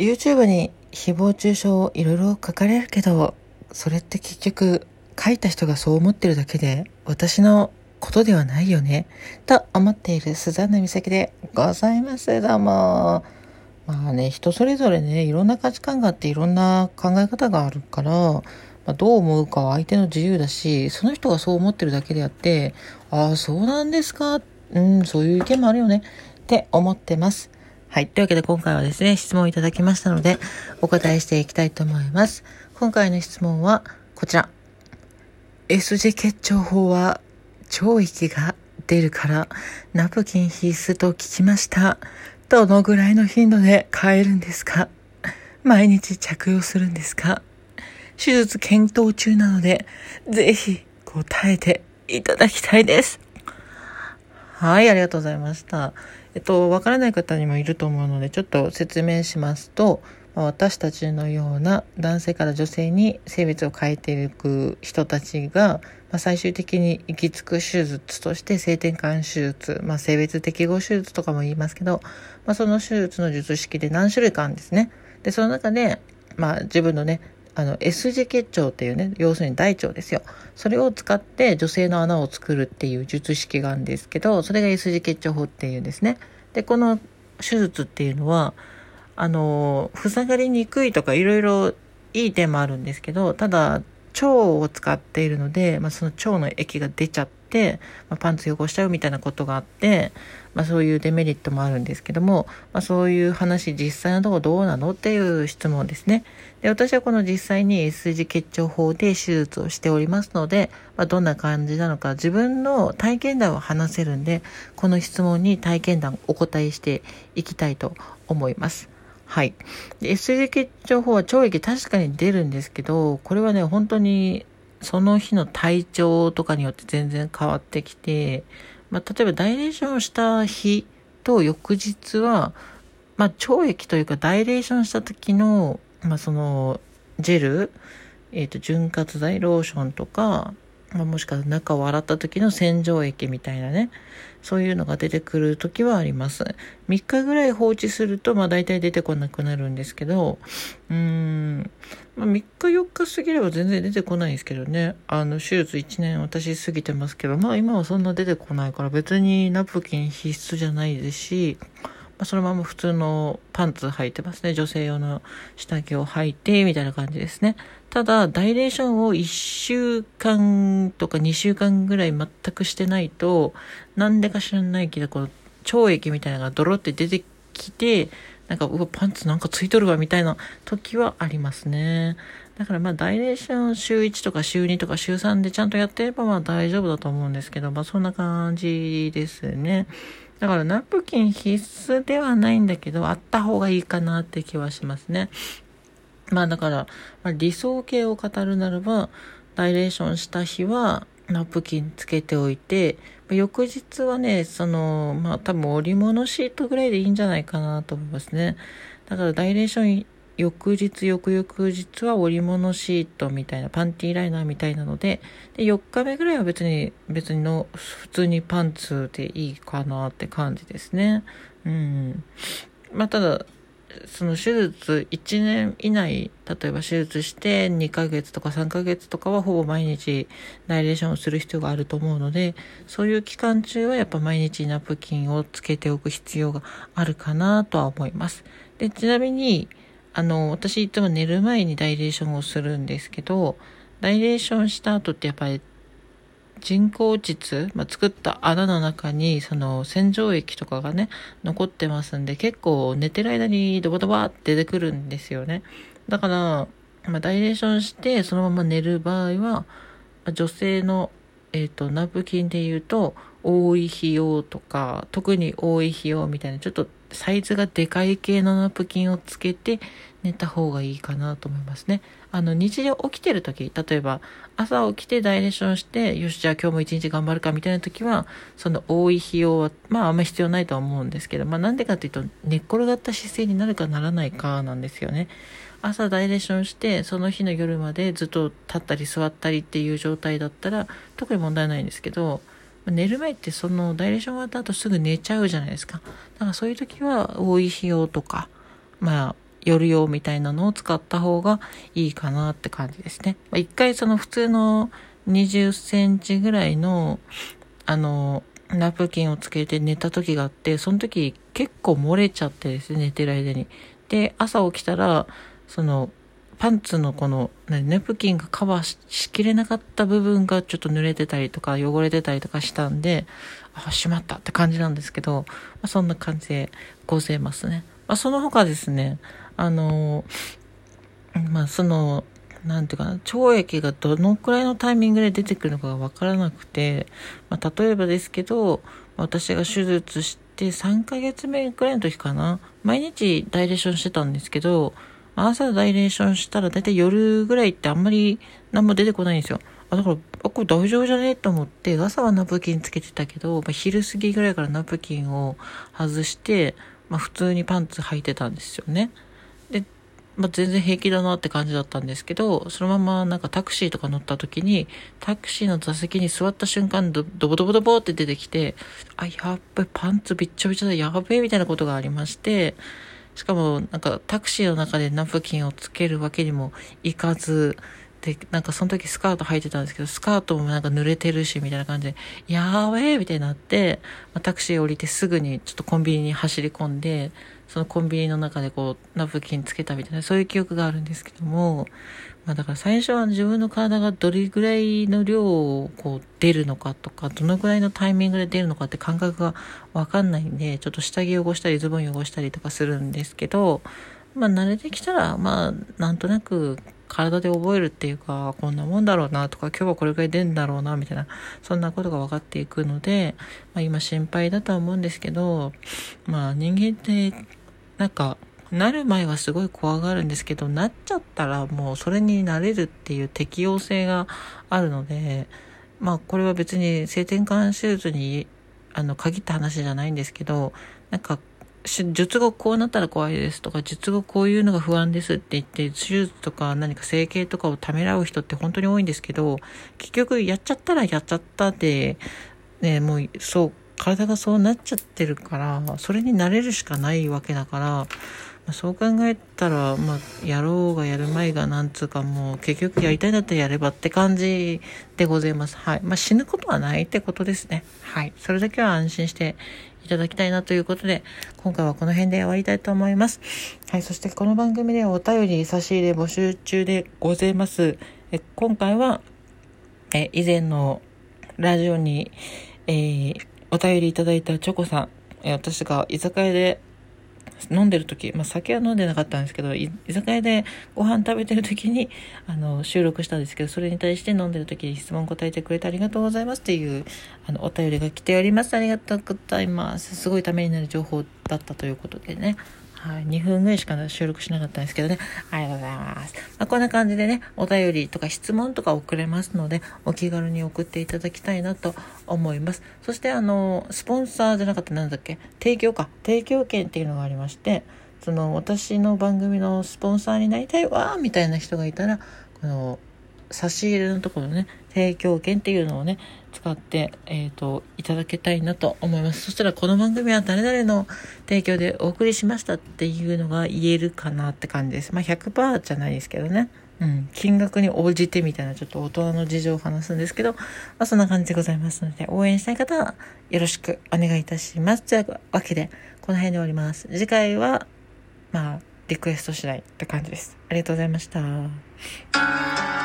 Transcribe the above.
YouTube に誹謗中傷をいろいろ書かれるけど、それって結局書いた人がそう思ってるだけで、私のことではないよね、と思っているスザンナ美咲でございます。どうも。まあね、人それぞれね、いろんな価値観があっていろんな考え方があるから、まあ、どう思うかは相手の自由だし、その人がそう思ってるだけであって、ああ、そうなんですか？うん、そういう意見もあるよね。って思ってます。はい。というわけで今回はですね、質問いただきましたので、お答えしていきたいと思います。今回の質問はこちら。S 字結腸法は腸域が出るからナプキン必須と聞きました。どのぐらいの頻度で買えるんですか？毎日着用するんですか？手術検討中なので、ぜひ答えていただきたいです。はい、ありがとうございました。えっと、わからない方にもいると思うので、ちょっと説明しますと、私たちのような男性から女性に性別を変えていく人たちが、まあ、最終的に行き着く手術として性転換手術、まあ、性別適合手術とかも言いますけど、まあ、その手術の術式で何種類かあるんですね。で、その中で、まあ、自分のね、あの S 字結腸っていうね要するに大腸ですよ。それを使って女性の穴を作るっていう術式があるんですけどそれが S 字結腸法っていうんですね。でこの手術っていうのはあの塞がりにくいとかいろいろいい点もあるんですけどただ腸を使っているので、まあ、その腸の液が出ちゃって、まあ、パンツ汚しちゃうみたいなことがあって、まあ、そういうデメリットもあるんですけども、まあ、そういう話実際のところどうなのっていう質問ですね。で私はこの実際に S 字結腸法で手術をしておりますので、まあ、どんな感じなのか自分の体験談を話せるんでこの質問に体験談お答えしていきたいと思います。はい。S 字結腸法は腸液確かに出るんですけど、これはね、本当にその日の体調とかによって全然変わってきて、まあ、例えばダイレーションした日と翌日は、まあ、腸液というかダイレーションした時の、まあ、その、ジェル、えっ、ー、と、潤滑剤、ローションとか、まあ、もしくは中を洗った時の洗浄液みたいなね、そういうのが出てくる時はあります。3日ぐらい放置すると、まあ大体出てこなくなるんですけど、うーん、まあ、3日4日過ぎれば全然出てこないんですけどね。あの、手術1年私過ぎてますけど、まあ今はそんな出てこないから別にナプキン必須じゃないですし、まあ、そのまま普通のパンツ履いてますね。女性用の下着を履いて、みたいな感じですね。ただ、ダイレーションを1週間とか2週間ぐらい全くしてないと、なんでか知らないけど、この腸液みたいなのがドロって出てきて、なんか、うわ、パンツなんかついとるわ、みたいな時はありますね。だからまあ、ダイレーション週1とか週2とか週3でちゃんとやってればまあ大丈夫だと思うんですけど、まあそんな感じですね。だからナプキン必須ではないんだけど、あった方がいいかなって気はしますね。まあだから、まあ、理想形を語るならば、ダイレーションした日はナプキンつけておいて、翌日はね、その、まあ多分織物シートぐらいでいいんじゃないかなと思いますね。だからダイレーション翌日、翌々日は織物シートみたいな、パンティーライナーみたいなので、で、4日目ぐらいは別に、別にの、普通にパンツでいいかなって感じですね。うん。まあ、ただ、その手術1年以内、例えば手術して2ヶ月とか3ヶ月とかはほぼ毎日ナイレーションをする必要があると思うので、そういう期間中はやっぱ毎日ナプキンをつけておく必要があるかなとは思います。で、ちなみに、あの、私いつも寝る前にダイレーションをするんですけど、ダイレーションした後ってやっぱり人工膣、まあ、作った穴の中にその洗浄液とかがね、残ってますんで、結構寝てる間にドバドバって出てくるんですよね。だから、まあ、ダイレーションしてそのまま寝る場合は、女性の、えっ、ー、と、ナプキンで言うと、多い費用とか、特に多い費用みたいな、ちょっとサイズがでかい系のナプキンをつけて寝た方がいいかなと思いますね。あの、日常起きてる時、例えば朝起きてダイレーションして、よし、じゃあ今日も一日頑張るかみたいな時は、その多い費用は、まああんま必要ないとは思うんですけど、まあなんでかっていうと、寝っ転がった姿勢になるかならないかなんですよね。朝ダイレーションして、その日の夜までずっと立ったり座ったりっていう状態だったら、特に問題ないんですけど、寝る前ってそのダイレーション終わった後すぐ寝ちゃうじゃないですか。だからそういう時は多い費用とか、まあ、夜用みたいなのを使った方がいいかなって感じですね。一回その普通の20センチぐらいの、あの、ナプキンをつけて寝た時があって、その時結構漏れちゃってですね、寝てる間に。で、朝起きたら、その、パンツのこの、ナプキンがカバーしきれなかった部分がちょっと濡れてたりとか汚れてたりとかしたんで、あ、しまったって感じなんですけど、まあ、そんな感じでございますね。まあ、その他ですね、あのまあ、その、なんていうかな、腸液がどのくらいのタイミングで出てくるのかがわからなくて、まあ、例えばですけど、私が手術して3ヶ月目くらいの時かな、毎日ダイレーションしてたんですけど、朝ダイレーションしたらだいたい夜ぐらいってあんまり何も出てこないんですよ。あ、だから、あ、これ大丈夫じゃねと思って、朝はナプキンつけてたけど、まあ、昼過ぎぐらいからナプキンを外して、まあ、普通にパンツ履いてたんですよね。でまあ、全然平気だなって感じだったんですけど、そのままなんかタクシーとか乗った時に、タクシーの座席に座った瞬間ド、ドボドボドボって出てきて、あ、やっべ、パンツびっちょびちょだ、やべえ、みたいなことがありまして、しかもなんかタクシーの中でナプキンをつけるわけにもいかず、で、なんかその時スカート履いてたんですけど、スカートもなんか濡れてるし、みたいな感じで、やーべえみたいになって、タクシー降りてすぐにちょっとコンビニに走り込んで、そのコンビニの中でこう、ナプキンつけたみたいな、そういう記憶があるんですけども、まあだから最初は自分の体がどれぐらいの量をこう出るのかとか、どのぐらいのタイミングで出るのかって感覚がわかんないんで、ちょっと下着汚したりズボン汚したりとかするんですけど、まあ慣れてきたら、まあなんとなく体で覚えるっていうか、こんなもんだろうなとか、今日はこれぐらい出るんだろうな、みたいな、そんなことが分かっていくので、まあ今心配だとは思うんですけど、まあ人間ってなんか、なる前はすごい怖がるんですけど、なっちゃったらもうそれになれるっていう適応性があるので、まあこれは別に性転換手術にあの限った話じゃないんですけど、なんか術後こうなったら怖いですとか、術後こういうのが不安ですって言って、手術とか何か整形とかをためらう人って本当に多いんですけど、結局やっちゃったらやっちゃったで、ね、もうそう、体がそうなっちゃってるから、それに慣れるしかないわけだから、まあ、そう考えたら、まあ、やろうがやる前がなんつうかもう結局やりたいんだったらやればって感じでございます。はい。まあ、死ぬことはないってことですね。はい。それだけは安心していただきたいなということで、今回はこの辺で終わりたいと思います。はい。そしてこの番組ではお便り差し入れ募集中でございます。え今回は、え以前のラジオに、えーお便りいただいたチョコさん、え私が居酒屋で飲んでる時、まあ、酒は飲んでなかったんですけど、居酒屋でご飯食べてる時に、あの、収録したんですけど、それに対して飲んでる時に質問答えてくれてありがとうございますっていう、あの、お便りが来ております。ありがとうございます。すごいためになる情報だったということでね。はい、2分ぐらいしか収録しなかったんですけどね。ありがとうございます。まあ、こんな感じでね、お便りとか質問とか送れますので、お気軽に送っていただきたいなと思います。そしてあの、スポンサーじゃなかったなんだっけ？提供か。提供券っていうのがありまして、その私の番組のスポンサーになりたいわみたいな人がいたら、この、差し入れのところね、提供券っていうのをね、使って、えっ、ー、と、いただけたいなと思います。そしたらこの番組は誰々の提供でお送りしましたっていうのが言えるかなって感じです。まあ100%じゃないですけどね。うん、金額に応じてみたいなちょっと大人の事情を話すんですけど、まあそんな感じでございますので、応援したい方はよろしくお願いいたします。というわけで、この辺で終わります。次回は、まあ、リクエスト次第って感じです。ありがとうございました。